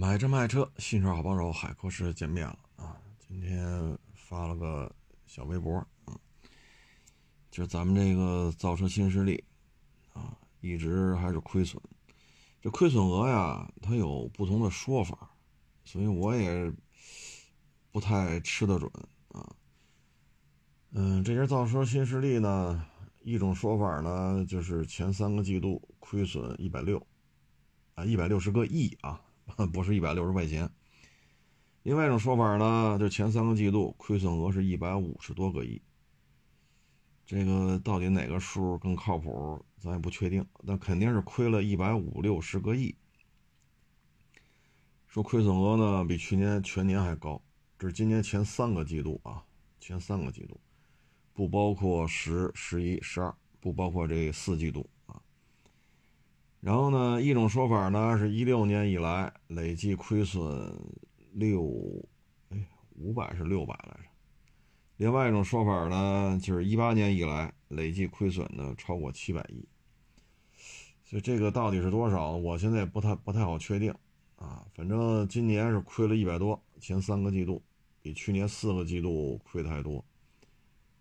买车卖车，新手好帮手，海阔士见面了啊！今天发了个小微博，嗯，就是咱们这个造车新势力啊，一直还是亏损。这亏损额呀，它有不同的说法，所以我也不太吃得准啊。嗯，这家造车新势力呢，一种说法呢，就是前三个季度亏损一百六啊，一百六十个亿啊。不是一百六十块钱。另外一种说法呢，就前三个季度亏损额是一百五十多个亿。这个到底哪个数更靠谱，咱也不确定。但肯定是亏了一百五六十个亿。说亏损额呢比去年全年还高，这是今年前三个季度啊，前三个季度，不包括十、十一、十二，不包括这四季度。然后呢，一种说法呢是一六年以来累计亏损六，哎，五百是六百来着。另外一种说法呢，就是一八年以来累计亏损呢超过七百亿。所以这个到底是多少，我现在也不太不太好确定啊。反正今年是亏了一百多，前三个季度比去年四个季度亏的还多，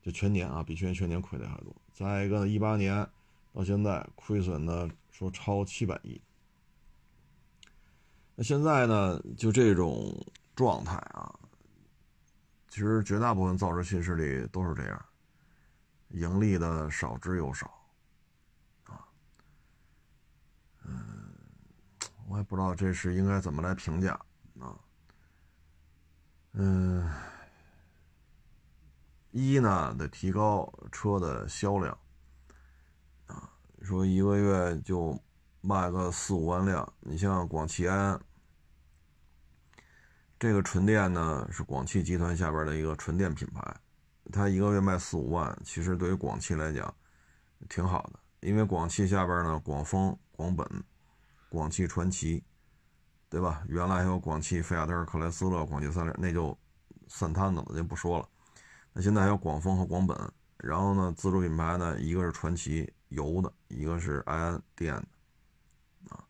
就全年啊比去年全年亏的还多。再一个呢，一八年。到现在亏损呢，说超七百亿。那现在呢，就这种状态啊，其实绝大部分造车新势力都是这样，盈利的少之又少，啊，嗯，我也不知道这是应该怎么来评价啊，嗯，一呢得提高车的销量。说一个月就卖个四五万辆，你像广汽安，这个纯电呢是广汽集团下边的一个纯电品牌，它一个月卖四五万，其实对于广汽来讲挺好的，因为广汽下边呢广丰、广本、广汽传祺，对吧？原来还有广汽菲亚特、克莱斯勒、广汽三菱，那就散摊子了，就不说了。那现在还有广丰和广本，然后呢，自主品牌呢，一个是传祺。油的一个是埃安电的，啊，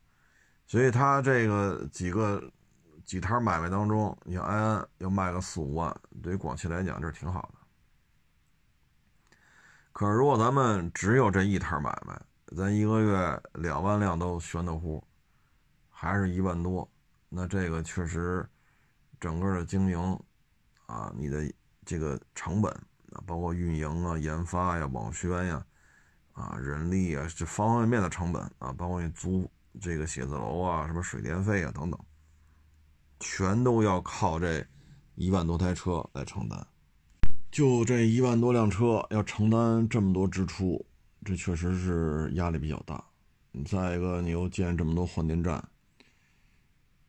所以他这个几个几摊买卖当中，你像埃安要卖个四五万，对于广汽来讲这是挺好的。可是如果咱们只有这一摊买卖，咱一个月两万辆都悬的乎，还是一万多，那这个确实整个的经营啊，你的这个成本啊，包括运营啊、研发呀、网宣呀。啊人力啊，这方方面面的成本啊，包括你租这个写字楼啊，什么水电费啊等等，全都要靠这一万多台车来承担。就这一万多辆车要承担这么多支出，这确实是压力比较大。再一个，你又建这么多换电站，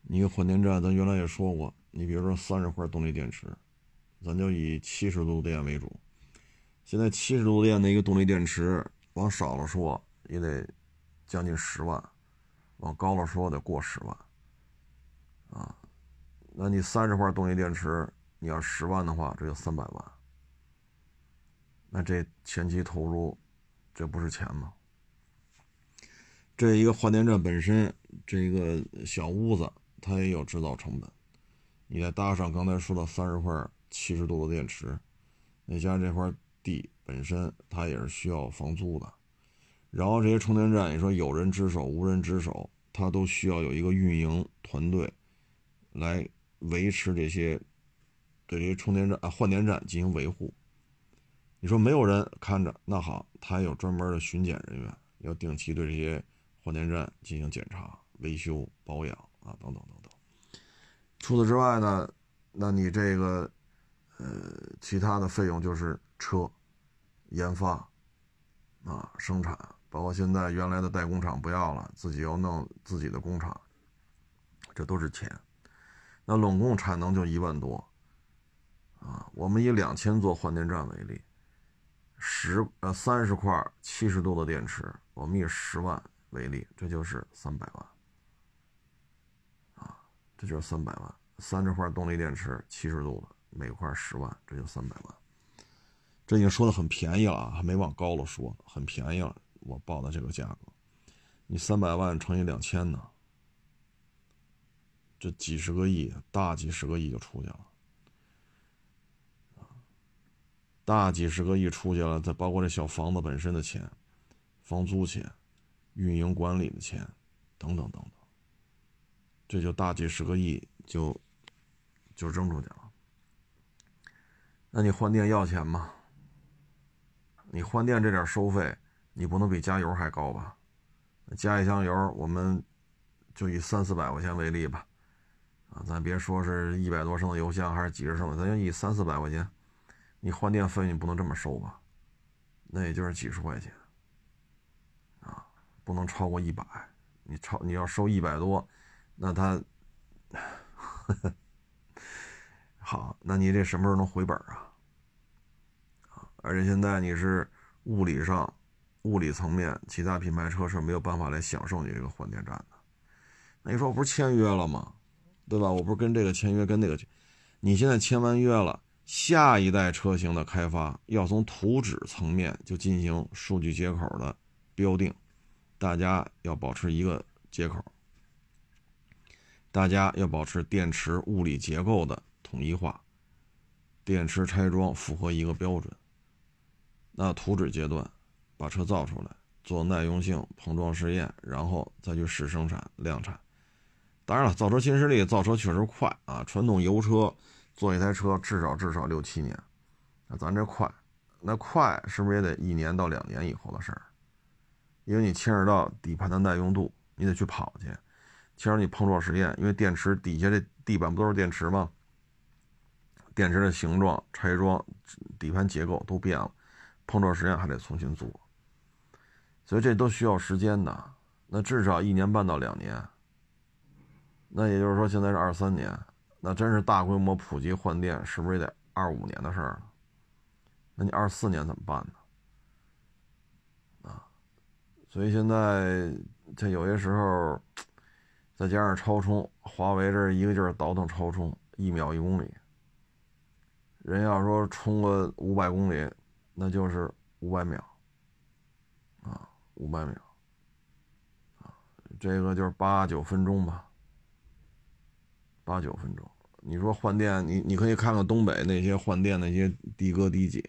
你一个换电站，咱原来也说过，你比如说三十块动力电池，咱就以七十度电为主。现在七十度电的一个动力电池。往少了说也得将近十万，往高了说得过十万，啊，那你三十块动力电池，你要十万的话，这就三百万，那这前期投入，这不是钱吗？这一个换电站本身，这一个小屋子它也有制造成本，你再搭上刚才说的三十块七十度的电池，你加这块地。本身它也是需要房租的，然后这些充电站，你说有人值守无人值守，它都需要有一个运营团队来维持这些对这些充电站啊换电站进行维护。你说没有人看着，那好，他有专门的巡检人员，要定期对这些换电站进行检查、维修、保养啊等等等等。除此之外呢，那你这个呃其他的费用就是车。研发，啊，生产，包括现在原来的代工厂不要了，自己要弄自己的工厂，这都是钱。那拢共产能就一万多，啊，我们以两千座换电站为例，十呃三十块七十度的电池，我们以十万为例，这就是三百万，啊，这就是三百万，三十块动力电池七十度的，每块十万，这就三百万。这已经说的很便宜了，还没往高了说，很便宜了。我报的这个价格，你三百万乘以两千呢，这几十个亿，大几十个亿就出去了，大几十个亿出去了，再包括这小房子本身的钱、房租钱、运营管理的钱，等等等等，这就大几十个亿就就扔出去了。那你换电要钱吗？你换电这点收费，你不能比加油还高吧？加一箱油，我们就以三四百块钱为例吧，啊，咱别说是一百多升的油箱还是几十升的，咱就以三四百块钱，你换电费你不能这么收吧？那也就是几十块钱，啊，不能超过一百。你超你要收一百多，那他，好，那你这什么时候能回本啊？而且现在你是物理上。物理层面，其他品牌车是没有办法来享受你这个换电站的。那你说我不是签约了吗？对吧？我不是跟这个签约，跟那个，你现在签完约了，下一代车型的开发要从图纸层面就进行数据接口的标定，大家要保持一个接口，大家要保持电池物理结构的统一化，电池拆装符合一个标准。那图纸阶段。把车造出来，做耐用性碰撞试验，然后再去试生产量产。当然了，造车新势力造车确实快啊！传统油车做一台车至少至少六七年，那咱这快，那快是不是也得一年到两年以后的事儿？因为你牵扯到底盘的耐用度，你得去跑去；牵扯你碰撞实验，因为电池底下这地板不都是电池吗？电池的形状、拆装、底盘结构都变了，碰撞实验还得重新做。所以这都需要时间的，那至少一年半到两年。那也就是说，现在是二三年，那真是大规模普及换电，是不是也得二五年的事儿那你二四年怎么办呢？啊，所以现在这有些时候，再加上超充，华为这一个劲儿倒腾超充，一秒一公里。人要说充个五百公里，那就是五百秒。啊，五百秒，啊，这个就是八九分钟吧，八九分钟。你说换电，你你可以看看东北那些换电那些的哥的姐，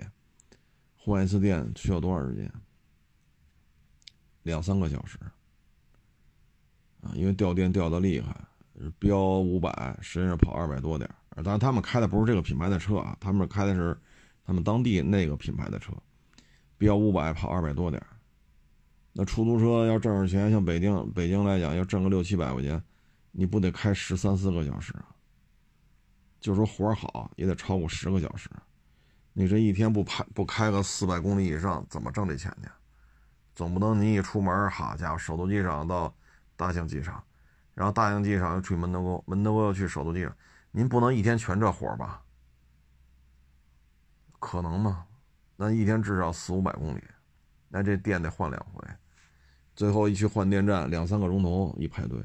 换一次电需要多长时间？两三个小时，啊，因为掉电掉的厉害，标五百，实际上跑二百多点当然，他们开的不是这个品牌的车啊，他们开的是他们当地那个品牌的车，标五百跑二百多点那出租车要挣着钱，像北京，北京来讲要挣个六七百块钱，你不得开十三四个小时啊？就说活好也得超过十个小时，你这一天不拍不开个四百公里以上，怎么挣这钱去？总不能你一出门，好家伙，首都机场到大兴机场，然后大兴机场又去门头沟，门头沟又去首都机场，您不能一天全这活吧？可能吗？那一天至少四五百公里。那这电得换两回，最后一去换电站两三个钟头一排队，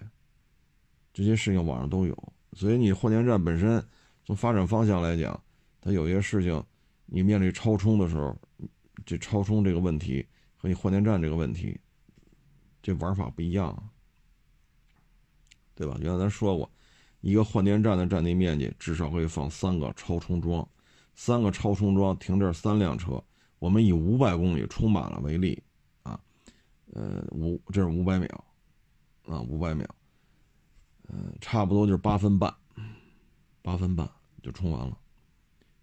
这些事情网上都有。所以你换电站本身从发展方向来讲，它有些事情你面对超充的时候，这超充这个问题和你换电站这个问题，这玩法不一样，对吧？原来咱说过，一个换电站的占地面积至少可以放三个超充桩，三个超充桩停这三辆车。我们以五百公里充满了为例，啊，呃，五这是五百秒，啊，五百秒，呃，差不多就是八分半，八分半就充完了。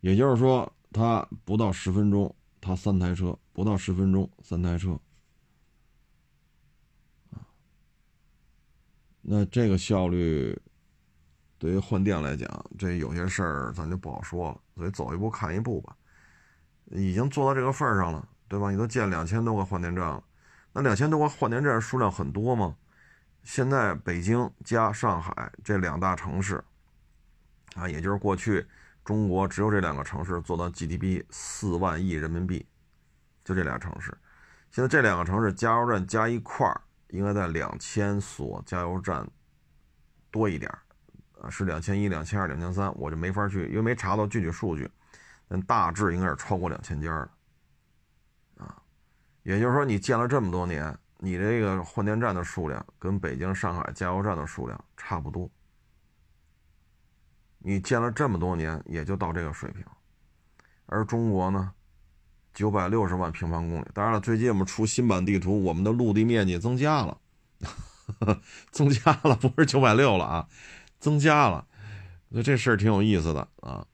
也就是说，它不到十分钟，它三台车，不到十分钟三台车，啊，那这个效率对于换电来讲，这有些事儿咱就不好说了，所以走一步看一步吧。已经做到这个份儿上了，对吧？你都建两千多个换电站了，那两千多个换电站数量很多吗？现在北京加上海这两大城市，啊，也就是过去中国只有这两个城市做到 GDP 四万亿人民币，就这俩城市。现在这两个城市加油站加一块儿，应该在两千所加油站多一点儿，是两千一、两千二、两千三，我就没法去，因为没查到具体数据。但大致应该是超过两千家的，啊，也就是说，你建了这么多年，你这个换电站的数量跟北京、上海加油站的数量差不多，你建了这么多年，也就到这个水平。而中国呢，九百六十万平方公里。当然了，最近我们出新版地图，我们的陆地面积增加了，增加了，不是九百六了啊，增加了。那这事儿挺有意思的啊。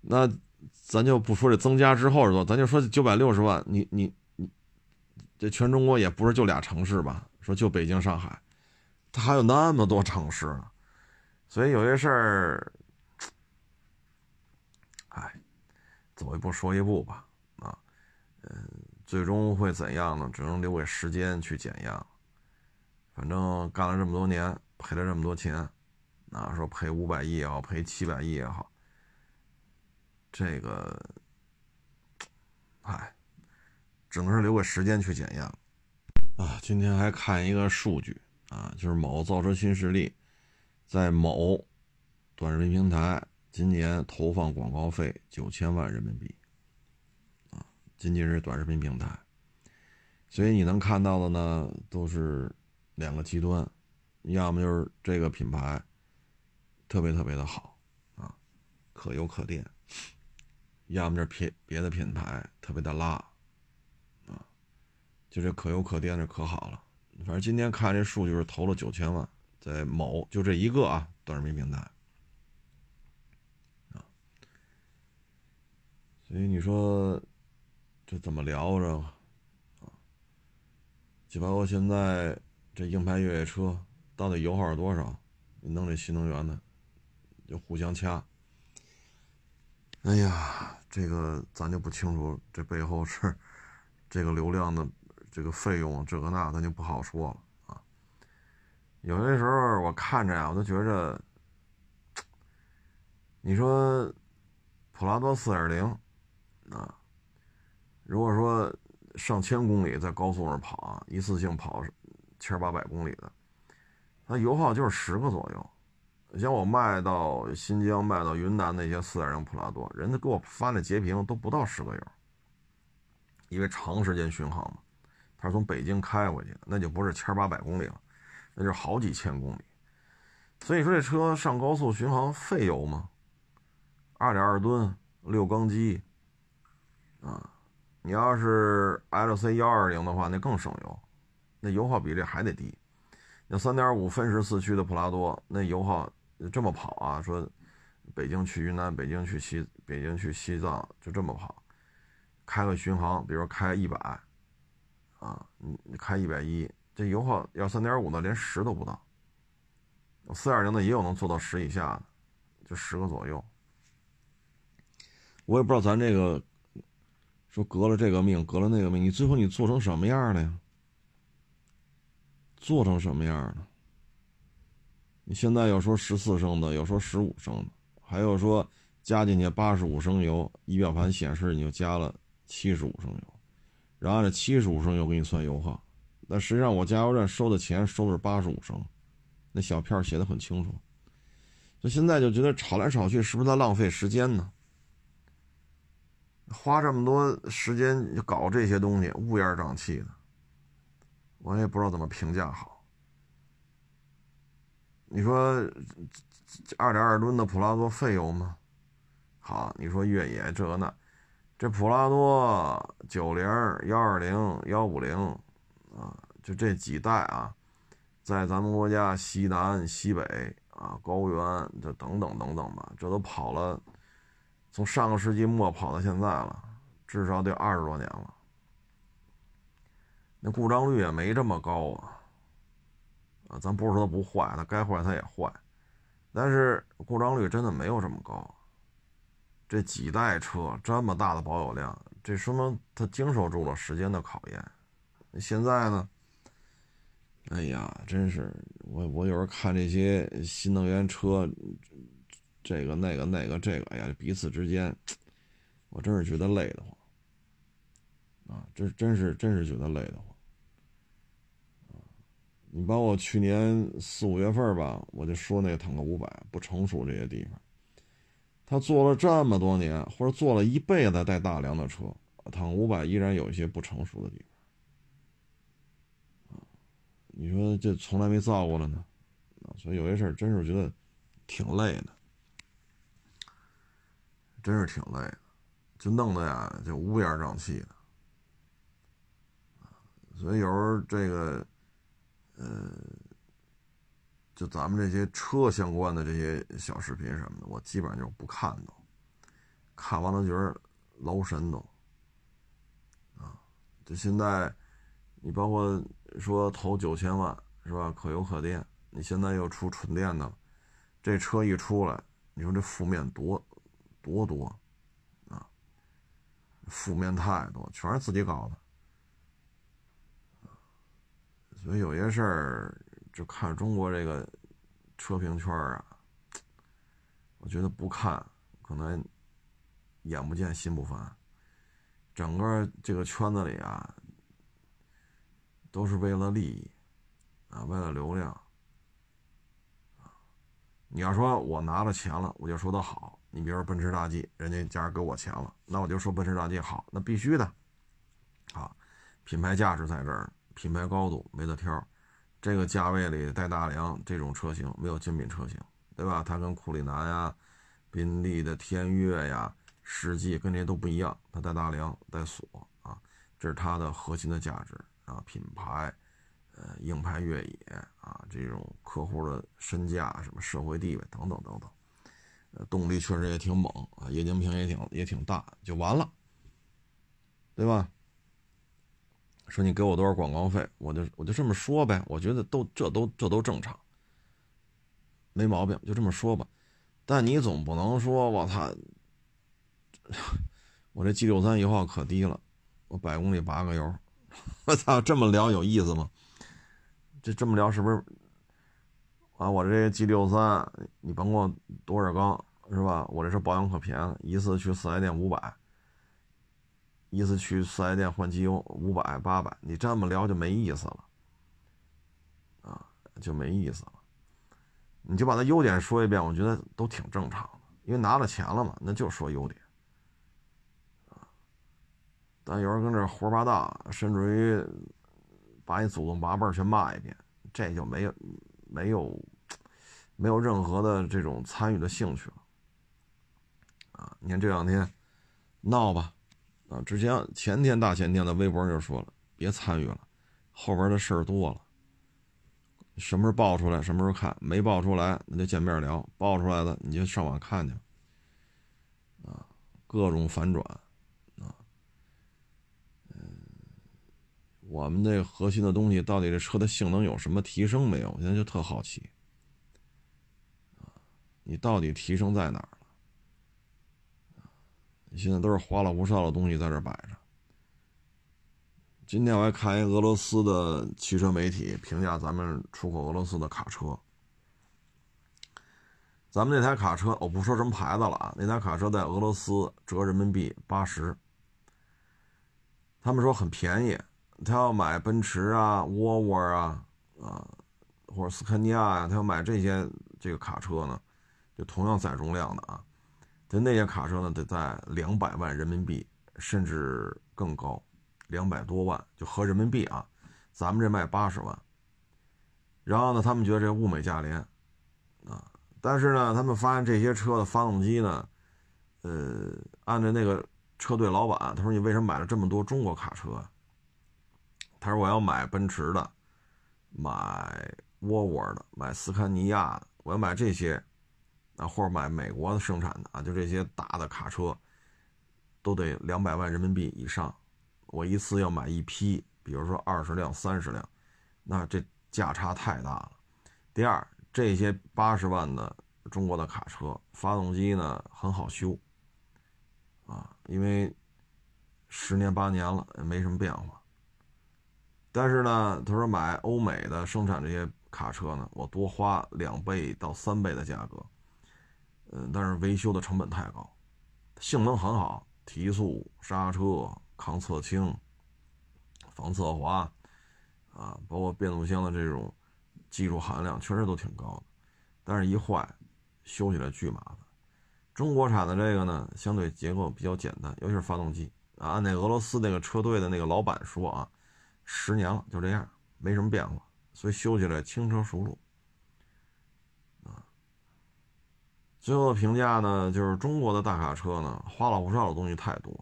那咱就不说这增加之后是多，咱就说九百六十万，你你你，这全中国也不是就俩城市吧？说就北京、上海，它还有那么多城市呢。所以有些事儿，哎，走一步说一步吧，啊，嗯，最终会怎样呢？只能留给时间去检验。反正干了这么多年，赔了这么多钱，啊，说赔五百亿也好，赔七百亿也好，这个，哎，只能是留给时间去检验。啊，今天还看一个数据啊，就是某造车新势力。在某短视频平台，今年投放广告费九千万人民币，啊，仅仅是短视频平台，所以你能看到的呢，都是两个极端，要么就是这个品牌特别特别的好，啊，可油可电，要么就是别别的品牌特别的拉，啊，就这可油可电这可好了，反正今天看这数据是投了九千万。在某就这一个啊，短视频平台啊，所以你说这怎么聊着啊？就包括现在这硬派越野车到底油耗是多少？你弄这新能源的就互相掐。哎呀，这个咱就不清楚，这背后是这个流量的这个费用这个那，咱就不好说了啊。有些时候我看着呀，我都觉着，你说普拉多四点零啊，如果说上千公里在高速上跑啊，一次性跑千八百公里的，它油耗就是十个左右。你像我卖到新疆、卖到云南那些四点零普拉多，人家给我发那截屏都不到十个油，因为长时间巡航嘛，他是从北京开回去，那就不是千八百公里了。那就好几千公里，所以说这车上高速巡航费油吗？二点二吨六缸机，啊，你要是 L C 幺二零的话，那更省油，那油耗比这还得低。那三点五分时四驱的普拉多，那油耗就这么跑啊？说北京去云南，北京去西，北京去西藏，就这么跑，开个巡航，比如开一百，啊，你开一百一。这油耗要三点五的，连十都不到。四点零的也有能做到十以下的，就十个左右。我也不知道咱这个说革了这个命，革了那个命，你最后你做成什么样了呀？做成什么样了？你现在要说十四升的，要说十五升的，还有说加进去八十五升油，仪表盘显示你就加了七十五升油，然后这七十五升油给你算油耗。那实际上，我加油站收的钱收的是八十五升，那小片写的很清楚。就现在就觉得吵来吵去，是不是在浪费时间呢？花这么多时间搞这些东西，乌烟瘴气的，我也不知道怎么评价好。你说二点二吨的普拉多费油吗？好，你说越野这那，这普拉多九零、幺二零、幺五零。啊，就这几代啊，在咱们国家西南、西北啊、高原这等等等等吧，这都跑了，从上个世纪末跑到现在了，至少得二十多年了。那故障率也没这么高啊，啊，咱不是说它不坏，它该坏它也坏，但是故障率真的没有这么高。这几代车这么大的保有量，这说明它经受住了时间的考验。现在呢？哎呀，真是我我有时候看这些新能源车，这个那个那个这个，哎呀，彼此之间，我真是觉得累得慌啊！真真是真是觉得累得慌！你包括去年四五月份吧，我就说那个坦克五百不成熟这些地方，他做了这么多年，或者做了一辈子带大梁的车，坦克五百依然有一些不成熟的地方。你说这从来没造过了呢，所以有些事儿真是觉得挺累的，真是挺累的，就弄得呀就乌烟瘴气的。所以有时候这个，呃，就咱们这些车相关的这些小视频什么的，我基本上就不看都，看完了觉得劳神都。啊，就现在，你包括说投九千万是吧？可油可电，你现在又出纯电的了，这车一出来，你说这负面多？多多，啊，负面太多，全是自己搞的，所以有些事儿就看中国这个车评圈啊，我觉得不看可能眼不见心不烦，整个这个圈子里啊，都是为了利益，啊，为了流量，你要说我拿了钱了，我就说他好。你比如说奔驰大 G，人家家给我钱了，那我就说奔驰大 G 好，那必须的，啊，品牌价值在这儿，品牌高度没得挑，这个价位里带大梁这种车型没有精品车型，对吧？它跟库里南呀、宾利的天悦呀、世纪跟这些都不一样，它带大梁带锁啊，这是它的核心的价值啊，品牌，呃，硬派越野啊，这种客户的身价、什么社会地位等等等等。呃动力确实也挺猛啊，液晶屏也挺也挺大，就完了，对吧？说你给我多少广告费，我就我就这么说呗。我觉得都这都这都正常，没毛病，就这么说吧。但你总不能说我操，我这 G 六三油耗可低了，我百公里八个油，我 操，这么聊有意思吗？这这么聊是不是？啊，我这 G 六三，你甭管多少缸是吧？我这车保养可便宜了，一次去四 S 店五百，一次去四 S 店换机油五百八百，你这么聊就没意思了，啊，就没意思了。你就把它优点说一遍，我觉得都挺正常的，因为拿了钱了嘛，那就说优点，啊。但有人跟这胡八道，甚至于把你祖宗八辈全骂一遍，这就没有。没有，没有任何的这种参与的兴趣了，啊！你看这两天闹吧，啊，之前前天大前天的微博就说了，别参与了，后边的事儿多了，什么时候爆出来什么时候看，没爆出来那就见面聊，爆出来的你就上网看去，啊，各种反转。啊，嗯我们这核心的东西到底这车的性能有什么提升没有？我现在就特好奇，你到底提升在哪儿？你现在都是花里胡哨的东西在这摆着。今天我还看一俄罗斯的汽车媒体评价咱们出口俄罗斯的卡车，咱们那台卡车我不说什么牌子了啊，那台卡车在俄罗斯折人民币八十，他们说很便宜。他要买奔驰啊、沃尔沃啊、啊或者斯堪尼亚呀，他要买这些这个卡车呢，就同样载重量的啊，就那些卡车呢得在两百万人民币，甚至更高，两百多万就合人民币啊，咱们这卖八十万。然后呢，他们觉得这物美价廉啊，但是呢，他们发现这些车的发动机呢，呃，按照那个车队老板，他说你为什么买了这么多中国卡车？他说：“我要买奔驰的，买沃尔沃的，买斯堪尼亚的，我要买这些，啊，或者买美国生产的啊，就这些大的卡车，都得两百万人民币以上。我一次要买一批，比如说二十辆、三十辆，那这价差太大了。第二，这些八十万的中国的卡车，发动机呢很好修，啊，因为十年八年了，也没什么变化。”但是呢，他说买欧美的生产这些卡车呢，我多花两倍到三倍的价格，嗯，但是维修的成本太高，性能很好，提速、刹车、抗侧倾、防侧滑，啊，包括变速箱的这种技术含量确实都挺高的，但是一坏，修起来巨麻烦。中国产的这个呢，相对结构比较简单，尤其是发动机啊，那俄罗斯那个车队的那个老板说啊。十年了，就这样，没什么变化，所以修起来轻车熟路，啊，最后的评价呢，就是中国的大卡车呢，花里胡哨的东西太多，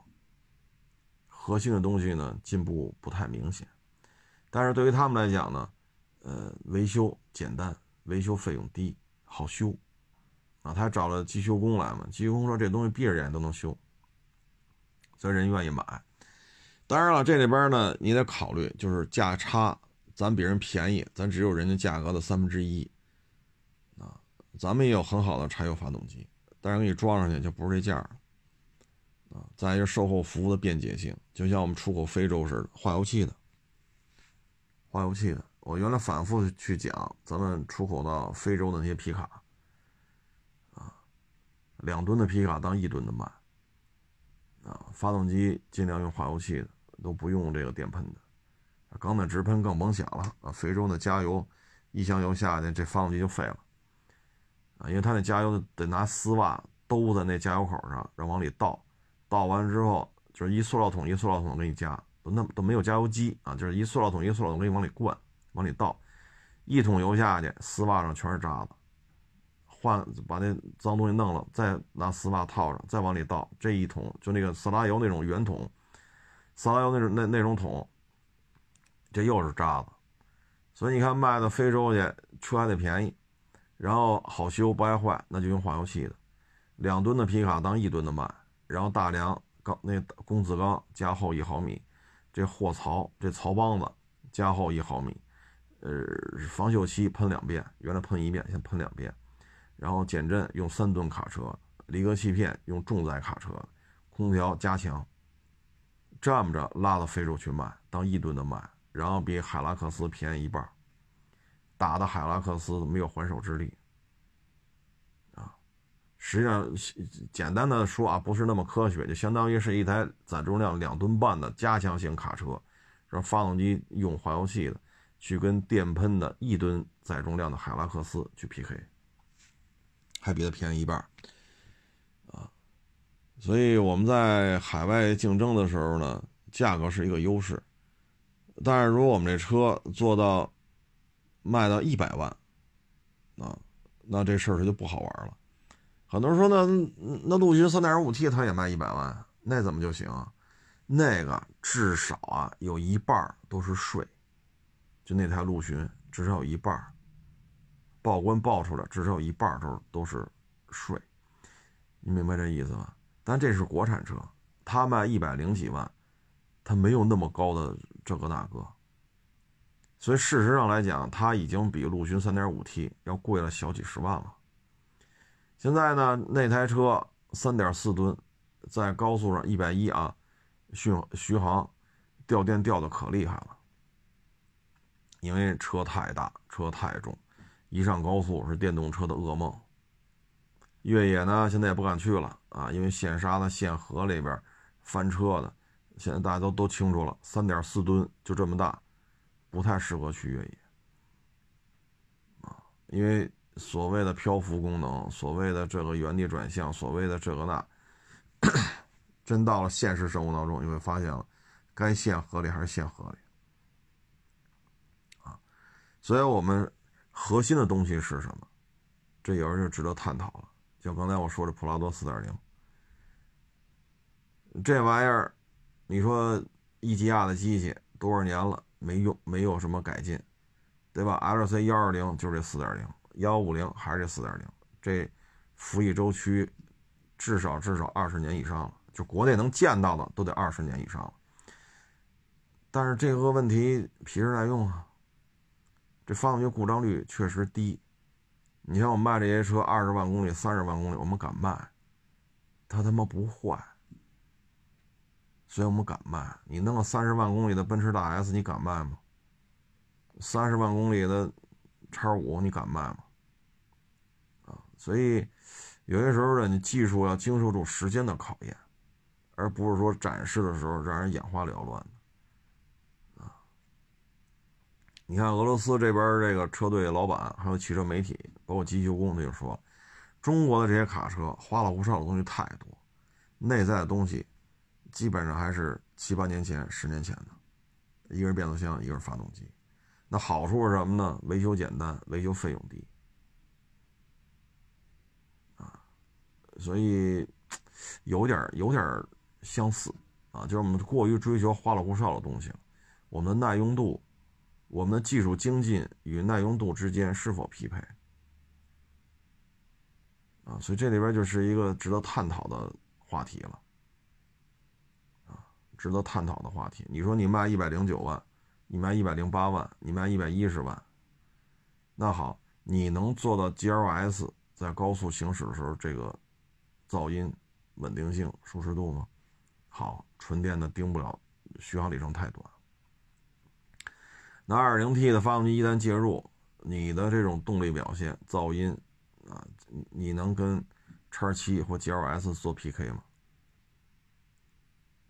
核心的东西呢进步不太明显。但是对于他们来讲呢，呃，维修简单，维修费用低，好修，啊，他找了机修工来嘛，机修工说这东西闭着眼都能修，所以人愿意买。当然了，这里边呢，你得考虑就是价差，咱比人便宜，咱只有人家价格的三分之一，咱们也有很好的柴油发动机，但是给你装上去就不是这价了，啊，再一个售后服务的便捷性，就像我们出口非洲似的，化油器的。化油器的，我原来反复去讲，咱们出口到非洲的那些皮卡，啊，两吨的皮卡当一吨的卖，啊，发动机尽量用化油器的，都不用这个电喷的，缸内直喷更甭想了啊！非洲那加油，一箱油下去，这发动机就废了，啊，因为他那加油得拿丝袜兜在那加油口上，然后往里倒，倒完之后就是一塑料桶一塑料桶给你加。都那都没有加油机啊，就是一塑料桶一塑料桶给你往里灌，往里倒，一桶油下去，丝袜上全是渣子，换把那脏东西弄了，再拿丝袜套上，再往里倒，这一桶就那个色拉油那种圆桶，色拉油那种那那种桶，这又是渣子，所以你看卖到非洲去，车还得便宜，然后好修不爱坏，那就用化油器的，两吨的皮卡当一吨的卖，然后大梁钢那工字钢加厚一毫米。这货槽这槽帮子加厚一毫米，呃，防锈漆喷两遍，原来喷一遍，先喷两遍，然后减震用三吨卡车，离合器片用重载卡车，空调加强，这么着拉到非洲去卖，当一吨的卖，然后比海拉克斯便宜一半，打的海拉克斯没有还手之力啊。实际上，简单的说啊，不是那么科学，就相当于是一台载重量两吨半的加强型卡车，让发动机用化油器的，去跟电喷的一吨载重量的海拉克斯去 PK，还比它便宜一半，啊，所以我们在海外竞争的时候呢，价格是一个优势，但是如果我们这车做到卖到一百万，啊，那这事儿它就不好玩了。很多人说那那陆巡三点五 T 它也卖一百万，那怎么就行？那个至少啊有一半都是税，就那台陆巡至少有一半报关报出来至少有一半都都是税，你明白这意思吗？但这是国产车，它卖一百零几万，它没有那么高的这个那个，所以事实上来讲，它已经比陆巡三点五 T 要贵了小几十万了。现在呢，那台车三点四吨，在高速上一百一啊，续续航，掉电掉的可厉害了。因为车太大，车太重，一上高速是电动车的噩梦。越野呢，现在也不敢去了啊，因为陷沙子、陷河里边翻车的，现在大家都都清楚了，三点四吨就这么大，不太适合去越野啊，因为。所谓的漂浮功能，所谓的这个原地转向，所谓的这个那，真到了现实生活当中，你会发现了，该陷河里还是陷河里，啊，所以我们核心的东西是什么？这有人就值得探讨了。就刚才我说的普拉多四点零，这玩意儿，你说一吉亚的机器多少年了没用，没有什么改进，对吧？L C 幺二零就是这四点零。幺五零还是这四点零，这服役周期至少至少二十年以上了，就国内能见到的都得二十年以上了。但是这个问题皮实耐用啊，这发动机故障率确实低。你像我卖这些车二十万公里、三十万公里，我们敢卖，它他妈不坏，所以我们敢卖。你弄个三十万公里的奔驰大 S，你敢卖吗？三十万公里的叉五，你敢卖吗？啊所以，有些时候呢，你技术要经受住时间的考验，而不是说展示的时候让人眼花缭乱的。啊，你看俄罗斯这边这个车队老板，还有汽车媒体，包括机修工，他就说，中国的这些卡车花里胡哨的东西太多，内在的东西基本上还是七八年前、十年前的，一个是变速箱，一个是发动机。那好处是什么呢？维修简单，维修费用低。啊所以有点有点相似啊，就是我们过于追求花里胡哨的东西。我们的耐用度，我们的技术精进与耐用度之间是否匹配？啊，所以这里边就是一个值得探讨的话题了。值得探讨的话题。你说你卖一百零九万，你卖一百零八万，你卖一百一十万，那好，你能做到 GLS 在高速行驶的时候这个噪音稳定性、舒适度吗？好，纯电的盯不了，续航里程太短。那 2.0T 的发动机一旦介入，你的这种动力表现、噪音啊，你能跟叉七或 GLS 做 PK 吗？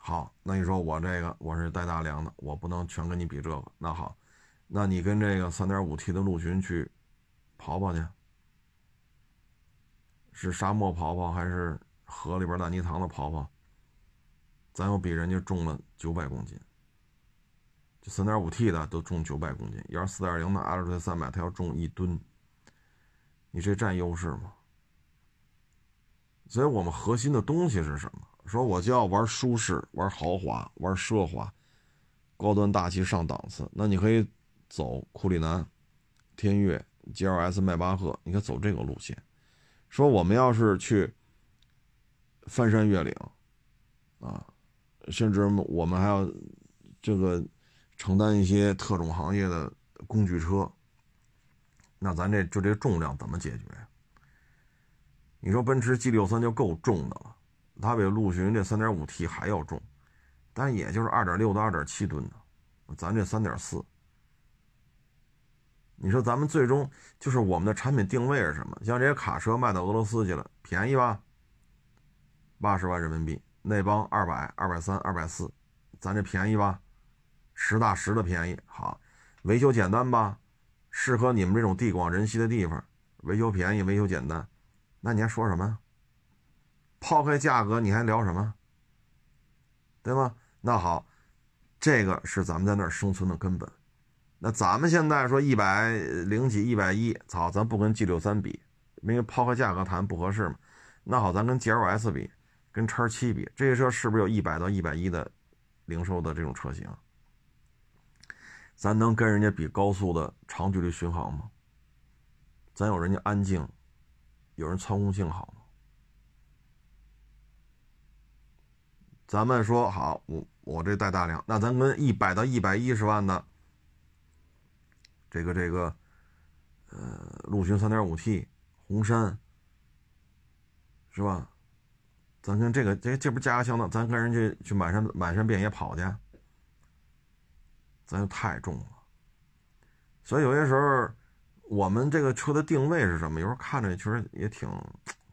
好，那你说我这个我是带大梁的，我不能全跟你比这个。那好，那你跟这个 3.5T 的陆巡去跑跑去，是沙漠跑跑还是河里边烂泥塘的跑跑？咱又比人家重了九百公斤。三点五 T 的都重九百公斤，要是四点零的 L 三百，它要重一吨，你这占优势吗？所以我们核心的东西是什么？说我就要玩舒适、玩豪华、玩奢华、高端大气上档次，那你可以走库里南、天悦、GLS、迈巴赫，你可以走这个路线。说我们要是去翻山越岭啊，甚至我们还要这个。承担一些特种行业的工具车，那咱这就这重量怎么解决？你说奔驰 G 六三就够重的了，它比陆巡这三点五 T 还要重，但也就是二点六到二点七吨的，咱这三点四。你说咱们最终就是我们的产品定位是什么？像这些卡车卖到俄罗斯去了，便宜吧？八十万人民币，那帮二百、二百三、二百四，咱这便宜吧？实打实的便宜，好，维修简单吧？适合你们这种地广人稀的地方，维修便宜，维修简单，那你还说什么？抛开价格，你还聊什么？对吗？那好，这个是咱们在那儿生存的根本。那咱们现在说一百零几、一百一，操，咱不跟 G 六三比，因为抛开价格谈不合适嘛。那好，咱跟 GLS 比，跟叉七比，这些车是不是有一百到一百一的零售的这种车型？咱能跟人家比高速的长距离巡航吗？咱有人家安静，有人操控性好？咱们说好，我我这带大梁，那咱跟一百到一百一十万的这个这个，呃，陆巡三点五 T 红山，是吧？咱跟这个这这不价格相当，咱跟人家去满山满山遍野跑去。咱就太重了，所以有些时候，我们这个车的定位是什么？有时候看着确实也挺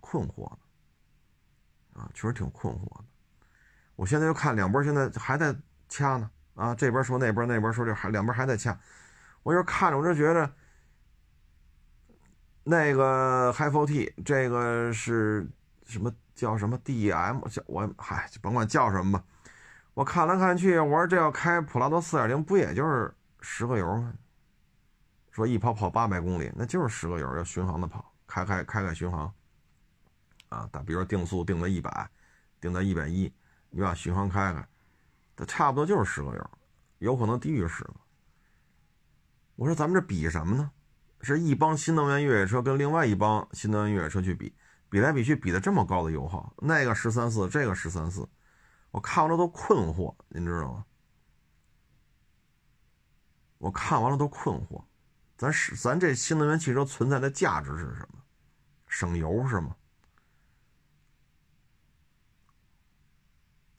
困惑的，啊，确实挺困惑的。我现在就看两边现在还在掐呢，啊，这边说那边，那边说这还两边还在掐，我就看着我就觉得，那个 Hi4T 这个是什么叫什么 DM 叫我嗨就，甭管叫什么吧。我看来看去，我说这要开普拉多四点零，不也就是十个油吗？说一跑跑八百公里，那就是十个油，要巡航的跑，开开开开巡航。啊，打比如说定速定在一百，定在一百一，你把巡航开开，它差不多就是十个油，有可能低于十个。我说咱们这比什么呢？是一帮新能源越野车跟另外一帮新能源越野车去比，比来比去比的这么高的油耗，那个十三四，这个十三四。我看完了都困惑，您知道吗？我看完了都困惑，咱是咱这新能源汽车存在的价值是什么？省油是吗？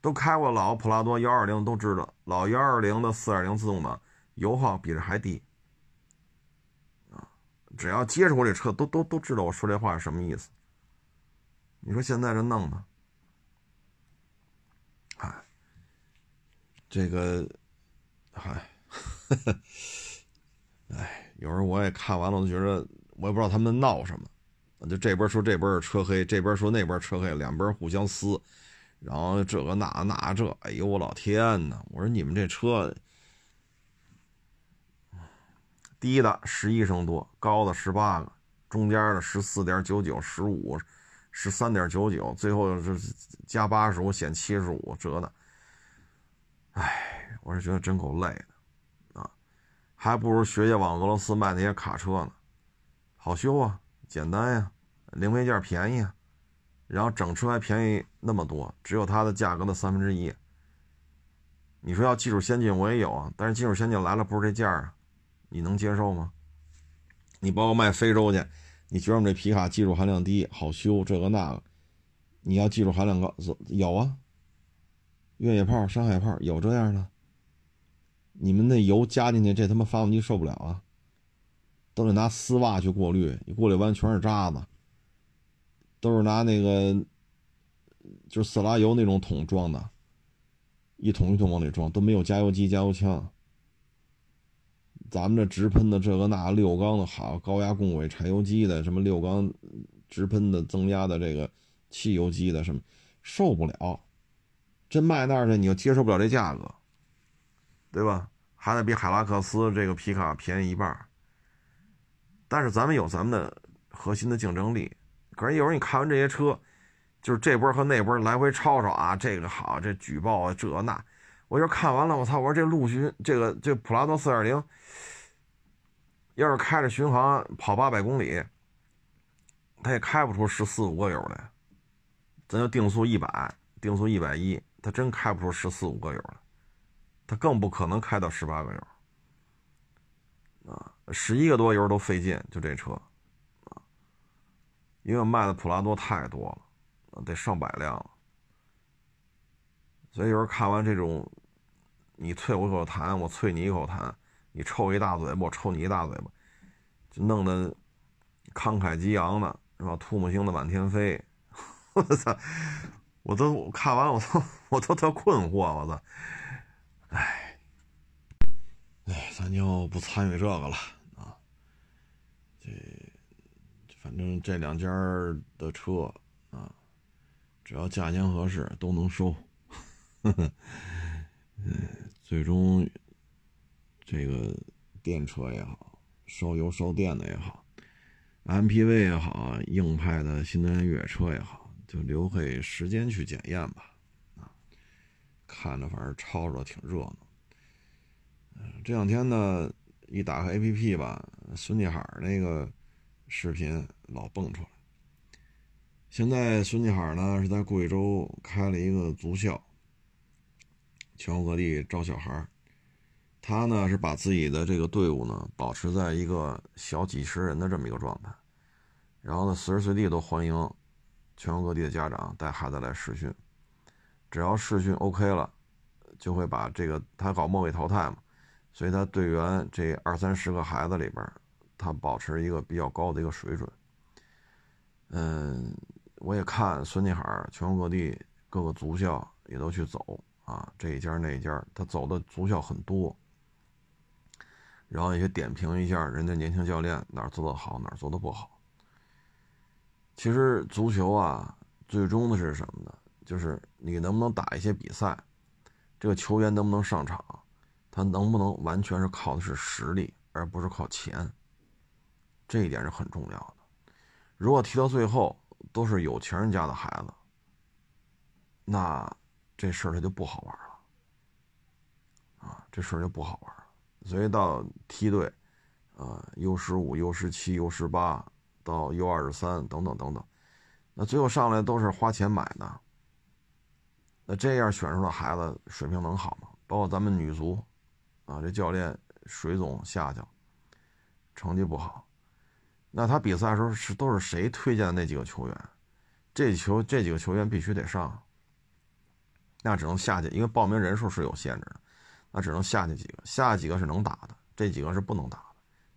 都开过老普拉多幺二零都知道，老幺二零的四点零自动挡油耗比这还低啊！只要接触过这车，都都都知道我说这话是什么意思。你说现在这弄的？这个，嗨，哎，有时候我也看完了，我觉得我也不知道他们闹什么。就这边说这边是车黑，这边说那边车黑，两边互相撕，然后这个那那这，哎呦我老天呐！我说你们这车，低的十一升多，高的十八个，中间的十四点九九、十五、十三点九九，最后是加八十五减七十五折的。哎，我是觉得真够累的啊，还不如学学往俄罗斯卖那些卡车呢，好修啊，简单呀，零配件便宜啊，然后整车还便宜那么多，只有它的价格的三分之一。你说要技术先进，我也有啊，但是技术先进来了不是这价啊，你能接受吗？你包括卖非洲去，你觉得我们这皮卡技术含量低，好修这个那个，你要技术含量高，有啊。越野炮、山海炮有这样的，你们那油加进去，这他妈发动机受不了啊！都得拿丝袜去过滤，你过滤完全是渣子。都是拿那个，就是色拉油那种桶装的，一桶一桶往里装，都没有加油机、加油枪。咱们这直喷的这个那六缸的好，高压共轨柴油机的，什么六缸直喷的增压的这个汽油机的什么，受不了。真卖那儿去，你又接受不了这价格，对吧？还得比海拉克斯这个皮卡便宜一半。但是咱们有咱们的核心的竞争力。可是有时候你看完这些车，就是这波和那波来回吵吵啊，这个好，这举报啊，这那，我就看完了，我操！我说这陆巡这个这普拉多四点零，要是开着巡航跑八百公里，它也开不出十四五个油来。咱就定速一百，定速一百一。它真开不出十四五个油来，它更不可能开到十八个油，啊，十一个多油都费劲，就这车，因为卖的普拉多太多了，得上百辆了，所以有时候看完这种，你啐我一口痰，我啐你一口痰，你抽一大嘴巴，我抽你一大嘴巴，就弄得慷慨激昂的，是吧？吐沫星子满天飞，我操！我都看完了，我都我都特困惑，我操！哎，哎，咱就不参与这个了啊。这反正这两家的车啊，只要价钱合适，都能收。嗯，最终这个电车也好，烧油烧电的也好，MPV 也好，硬派的新能源越野车也好。就留给时间去检验吧，啊，看着反正吵着挺热闹。这两天呢，一打开 APP 吧，孙继海那个视频老蹦出来。现在孙继海呢是在贵州开了一个足校，全国各地招小孩他呢是把自己的这个队伍呢保持在一个小几十人的这么一个状态，然后呢随时随地都欢迎。全国各地的家长带孩子来试训，只要试训 OK 了，就会把这个他搞末位淘汰嘛，所以他队员这二三十个孩子里边，他保持一个比较高的一个水准。嗯，我也看孙继海全国各地各个足校也都去走啊，这一家那一家，他走的足校很多，然后也点评一下人家年轻教练哪儿做的好，哪儿做的不好。其实足球啊，最终的是什么呢？就是你能不能打一些比赛，这个球员能不能上场，他能不能完全是靠的是实力，而不是靠钱。这一点是很重要的。如果踢到最后都是有钱人家的孩子，那这事儿他就不好玩了，啊，这事儿就不好玩了。所以到梯队，啊，U 十五、U 十七、U 十八。到 U 二十三等等等等，那最后上来都是花钱买的。那这样选出的孩子水平能好吗？包括咱们女足，啊，这教练水总下去，成绩不好。那他比赛的时候是都是谁推荐的那几个球员？这球这几个球员必须得上，那只能下去，因为报名人数是有限制的，那只能下去几个，下几个是能打的，这几个是不能打的。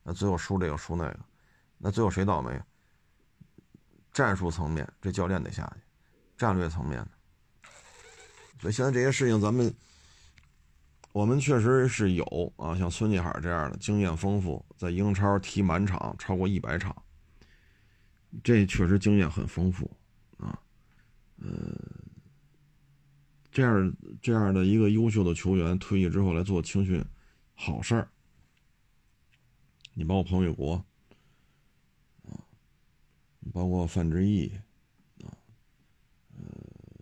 那最后输这个输那个。那最后谁倒霉？战术层面，这教练得下去；战略层面的，所以现在这些事情，咱们我们确实是有啊，像孙继海这样的经验丰富，在英超踢满场超过一百场，这确实经验很丰富啊。呃，这样这样的一个优秀的球员退役之后来做青训，好事儿。你包括彭伟国啊。包括范志毅，啊，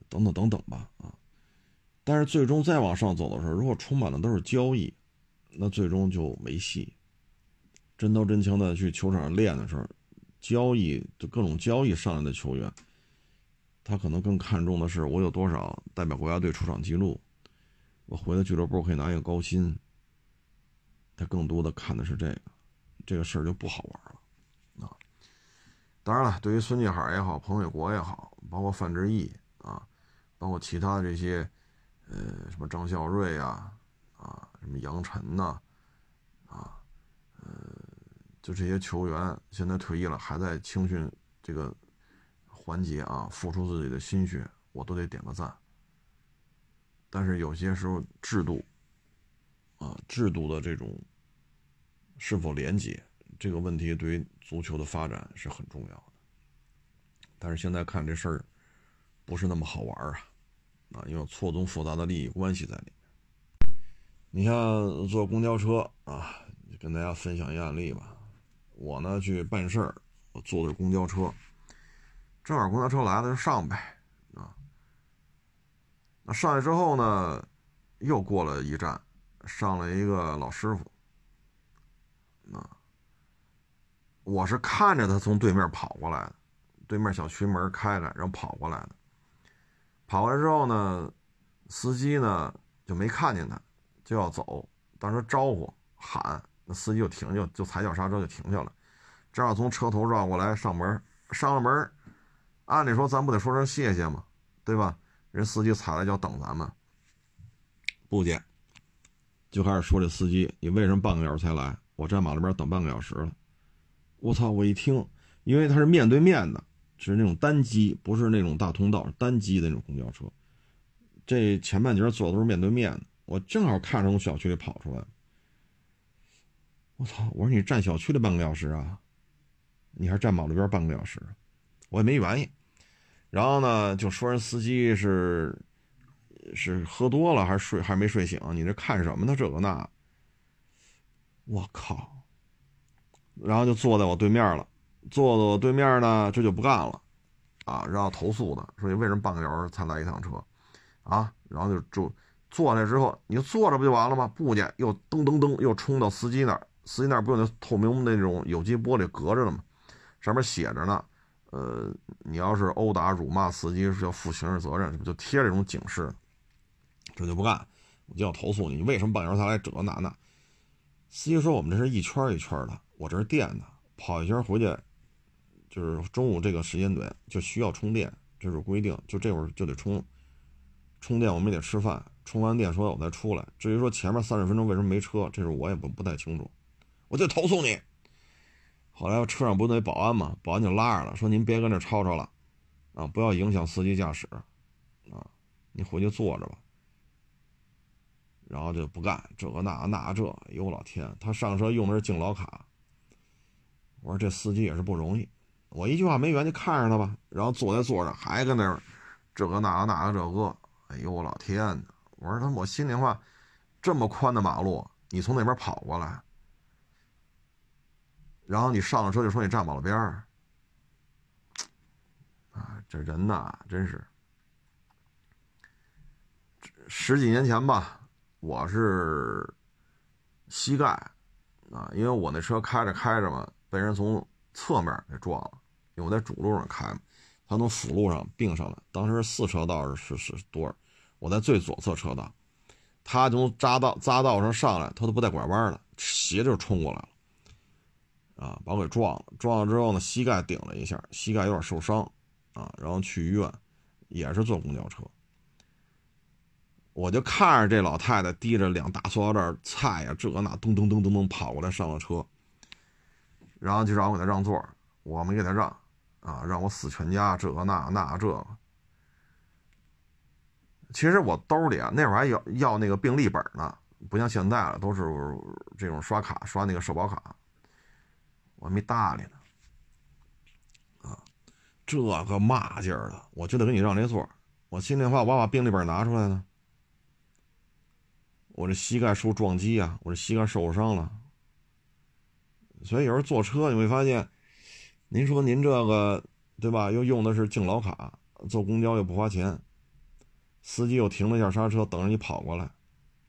等等等等吧，啊，但是最终再往上走的时候，如果充满了都是交易，那最终就没戏。真刀真枪的去球场上练的时候，交易就各种交易上来的球员，他可能更看重的是我有多少代表国家队出场记录，我回到俱乐部可以拿一个高薪。他更多的看的是这个，这个事儿就不好玩了，啊。当然了，对于孙继海也好，彭伟国也好，包括范志毅啊，包括其他的这些，呃，什么张孝瑞啊，啊，什么杨晨呐，啊，呃，就这些球员现在退役了，还在青训这个环节啊，付出自己的心血，我都得点个赞。但是有些时候制度，啊，制度的这种是否廉洁？这个问题对于足球的发展是很重要的，但是现在看这事儿不是那么好玩啊，啊，因为错综复杂的利益关系在里面。你像坐公交车啊，跟大家分享一个案例吧。我呢去办事儿，我坐的是公交车，正好公交车来了就上呗，啊，那上来之后呢，又过了一站，上了一个老师傅，啊。我是看着他从对面跑过来的，对面小区门开了，然后跑过来的。跑完之后呢，司机呢就没看见他，就要走。当时招呼喊，那司机就停，就就踩脚刹车就停下了。正好从车头绕过来上门，上了门，按理说咱不得说声谢谢吗？对吧？人司机踩了脚等咱们，不接，就开始说这司机，你为什么半个小时才来？我站马路边等半个小时了。我操！我一听，因为他是面对面的，是那种单机，不是那种大通道，单机的那种公交车。这前半截坐的都是面对面的，我正好看着从小区里跑出来。我操！我说你站小区里半个小时啊？你还站马路边半个小时？我也没原因。然后呢，就说人司机是是喝多了还是睡还是没睡醒？你这看什么呢？这个那？我靠！然后就坐在我对面了，坐到对面呢，这就不干了，啊，然后投诉的，说你为什么半个小时才来一趟车，啊，然后就就坐下来之后，你就坐着不就完了吗？不去，又噔噔噔又冲到司机那儿，司机那儿不有那透明那种有机玻璃隔着的吗？上面写着呢，呃，你要是殴打辱骂司机是要负刑事责任，这不就贴这种警示？这就不干，我就要投诉你，你为什么半小时才来这那那？司机说我们这是一圈一圈的。我这是电的，跑一圈回去，就是中午这个时间段就需要充电，这是规定，就这会儿就得充。充电我们也得吃饭，充完电说我再出来。至于说前面三十分钟为什么没车，这是我也不不太清楚，我就投诉你。后来车上不那保安嘛，保安就拉着了，说您别跟这吵吵了，啊，不要影响司机驾驶，啊，你回去坐着吧。然后就不干这个那那这，哎呦老天，他上车用的是敬老卡。我说这司机也是不容易，我一句话没圆就看着他吧，然后坐在座上还跟那儿这个那个那个这个，哎呦我老天呐！我说他我心里话，这么宽的马路，你从那边跑过来，然后你上了车就说你站马路边儿，啊，这人呐真是，十几年前吧，我是膝盖啊，因为我那车开着开着嘛。被人从侧面给撞了，因为我在主路上开嘛，他从辅路上并上来。当时四车道是是多少？我在最左侧车道，他从匝道匝道上上来，他都不带拐弯的，斜着冲过来了，啊，把我给撞了。撞了之后呢，膝盖顶了一下，膝盖有点受伤，啊，然后去医院，也是坐公交车。我就看着这老太太提着两大塑料袋菜呀，这那咚咚咚咚咚跑过来上了车。然后就让我给他让座，我没给他让，啊，让我死全家这那那这个。其实我兜里啊，那会儿还要要那个病历本呢，不像现在了，都是这种刷卡刷那个社保卡，我没搭理他。啊，这个嘛劲儿的，我就得给你让这座。我心里话，我把病历本拿出来呢，我这膝盖受撞击啊，我这膝盖受伤了。所以有时候坐车你会发现，您说您这个对吧？又用的是敬老卡，坐公交又不花钱，司机又停了一下刹车，等着你跑过来，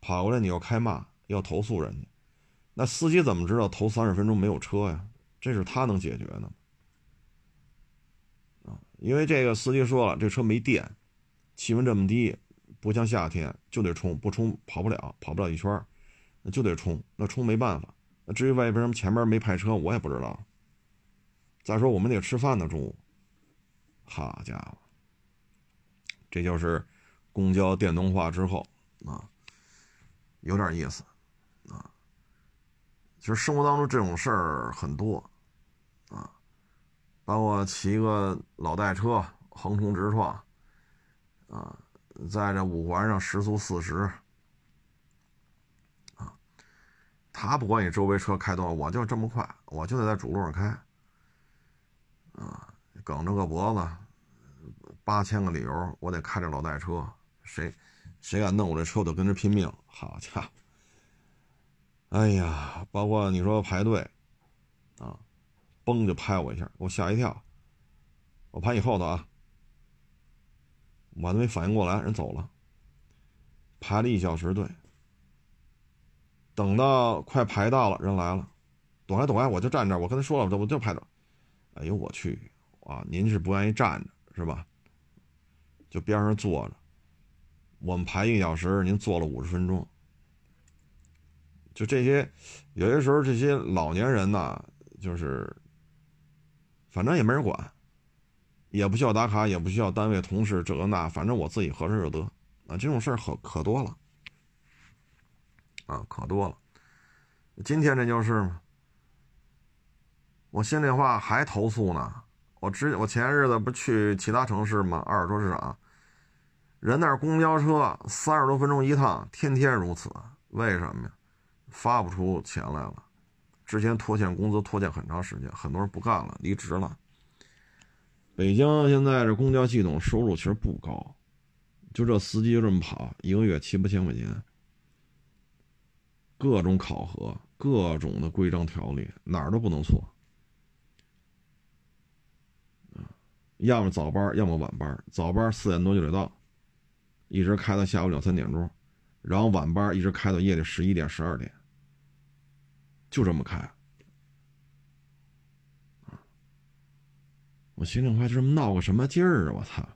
跑过来你又开骂，要投诉人家，那司机怎么知道头三十分钟没有车呀？这是他能解决的啊？因为这个司机说了，这车没电，气温这么低，不像夏天就得充，不充跑不了，跑不了一圈，那就得充，那充没办法。至于为什么前面没派车，我也不知道。再说我们得吃饭呢，中午。好家伙，这就是公交电动化之后啊，有点意思啊。其实生活当中这种事儿很多啊，包括骑个老代车横冲直撞啊，在这五环上时速四十。他不管你周围车开多少，我就这么快，我就得在主路上开，啊，梗着个脖子，八千个理由，我得开着老代车，谁，谁敢弄我这车，我就跟着拼命。好家伙，哎呀，包括你说排队，啊，嘣就拍我一下，给我吓一跳，我排你后头啊，我还没反应过来，人走了，排了一小时队。等到快排到了，人来了，躲开躲开，我就站这儿。我跟他说了，我就排着。哎呦我去啊！您是不愿意站着是吧？就边上坐着。我们排一个小时，您坐了五十分钟。就这些，有些时候这些老年人呐，就是，反正也没人管，也不需要打卡，也不需要单位同事这个那，反正我自己合适就得啊。这种事儿可可多了。啊，可多了。今天这就是嘛。我心里话还投诉呢。我之我前日子不去其他城市吗？二手车市场，人那公交车三十多分钟一趟，天天如此。为什么呀？发不出钱来了。之前拖欠工资拖欠很长时间，很多人不干了，离职了。北京现在这公交系统收入其实不高，就这司机这么跑，一个月七八千块钱。各种考核，各种的规章条例，哪儿都不能错。要么早班，要么晚班。早班四点多就得到，一直开到下午两三点钟，然后晚班一直开到夜里十一点、十二点，就这么开。我心里话，就这么闹个什么劲儿啊！我操！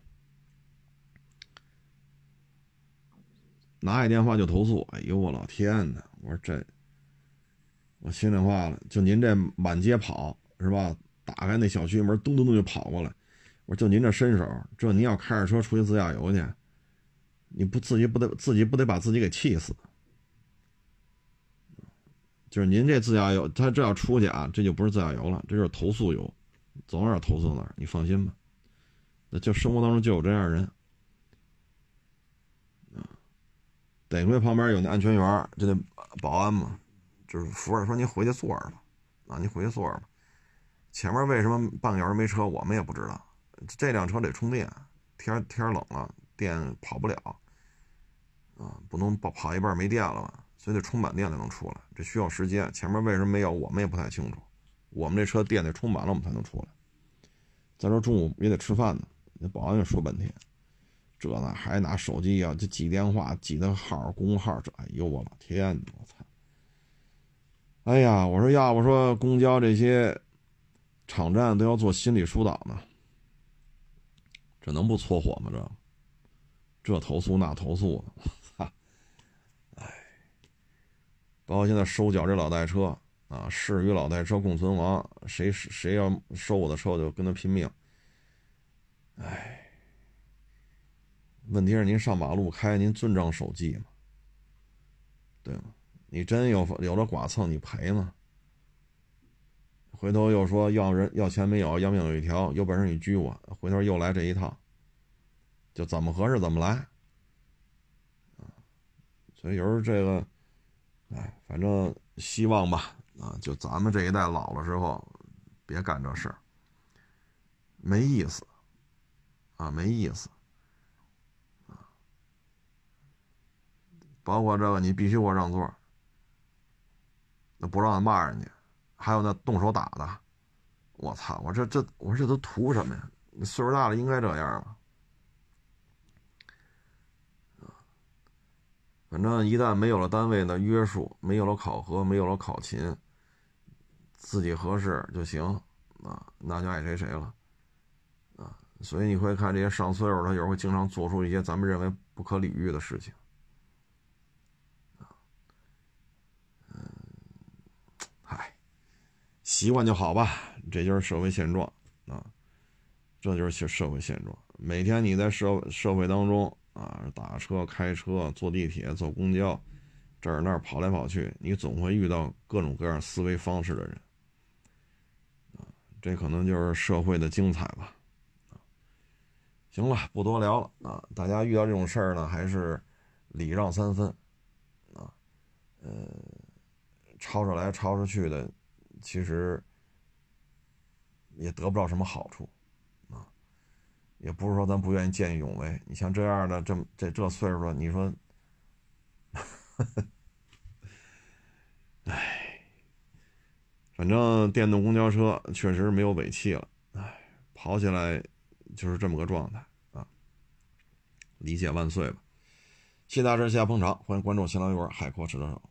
拿起电话就投诉，哎呦我老天哪！我说这，我心里话了，就您这满街跑是吧？打开那小区门，咚咚咚就跑过来。我说就您这身手，这您要开着车出去自驾游去，你不自己不得自己不得把自己给气死？就是您这自驾游，他这要出去啊，这就不是自驾游了，这就是投诉游，走哪儿投诉哪儿。你放心吧，那就生活当中就有这样人。得亏旁边有那安全员，就那保安嘛，就是扶着说：“您回去坐着吧，啊，您回去坐着吧。”前面为什么半个小时没车，我们也不知道。这辆车得充电，天天冷了，电跑不了，啊，不能跑跑一半没电了嘛，所以得充满电才能出来。这需要时间。前面为什么没有，我们也不太清楚。我们这车电得充满了，我们才能出来。再说中午也得吃饭呢，那保安也说半天。这呢还拿手机呀，就记电话，记的号、工号，这哎呦我老天，我操！哎呀，我说要不说公交这些场站都要做心理疏导呢，这能不搓火吗？这这投诉那投诉的，哎，包括现在收缴这老代车啊，是与老代车共存亡，谁谁要收我的车，我就跟他拼命。哎。问题是您上马路开，您遵章守纪吗？对吗？你真有有了剐蹭，你赔吗？回头又说要人要钱没有，要命有一条，有本事你拘我。回头又来这一套，就怎么合适怎么来。所以有时候这个，哎，反正希望吧，啊，就咱们这一代老了之后，别干这事儿，没意思，啊，没意思。包括这个，你必须给我让座，那不让骂人家，还有那动手打的，我操！我这这，我这都图什么呀？岁数大了应该这样吗？反正一旦没有了单位的约束，没有了考核，没有了考勤，自己合适就行啊，那就爱谁谁了啊。所以你会看这些上岁数的，有时候会经常做出一些咱们认为不可理喻的事情啊。嗯，嗨，习惯就好吧，这就是社会现状啊，这就是社会现状。每天你在社社会当中。啊，打车、开车、坐地铁、坐公交，这儿那儿跑来跑去，你总会遇到各种各样思维方式的人。啊，这可能就是社会的精彩吧。行了，不多聊了啊。大家遇到这种事儿呢，还是礼让三分。啊，呃，吵着来吵着去的，其实也得不到什么好处。啊也不是说咱不愿意见义勇为，你像这样的这么这这岁数了，你说，哎，反正电动公交车确实没有尾气了，哎，跑起来就是这么个状态啊。理解万岁吧！谢大家支持，谢捧场，欢迎关注新浪微博海阔试车手。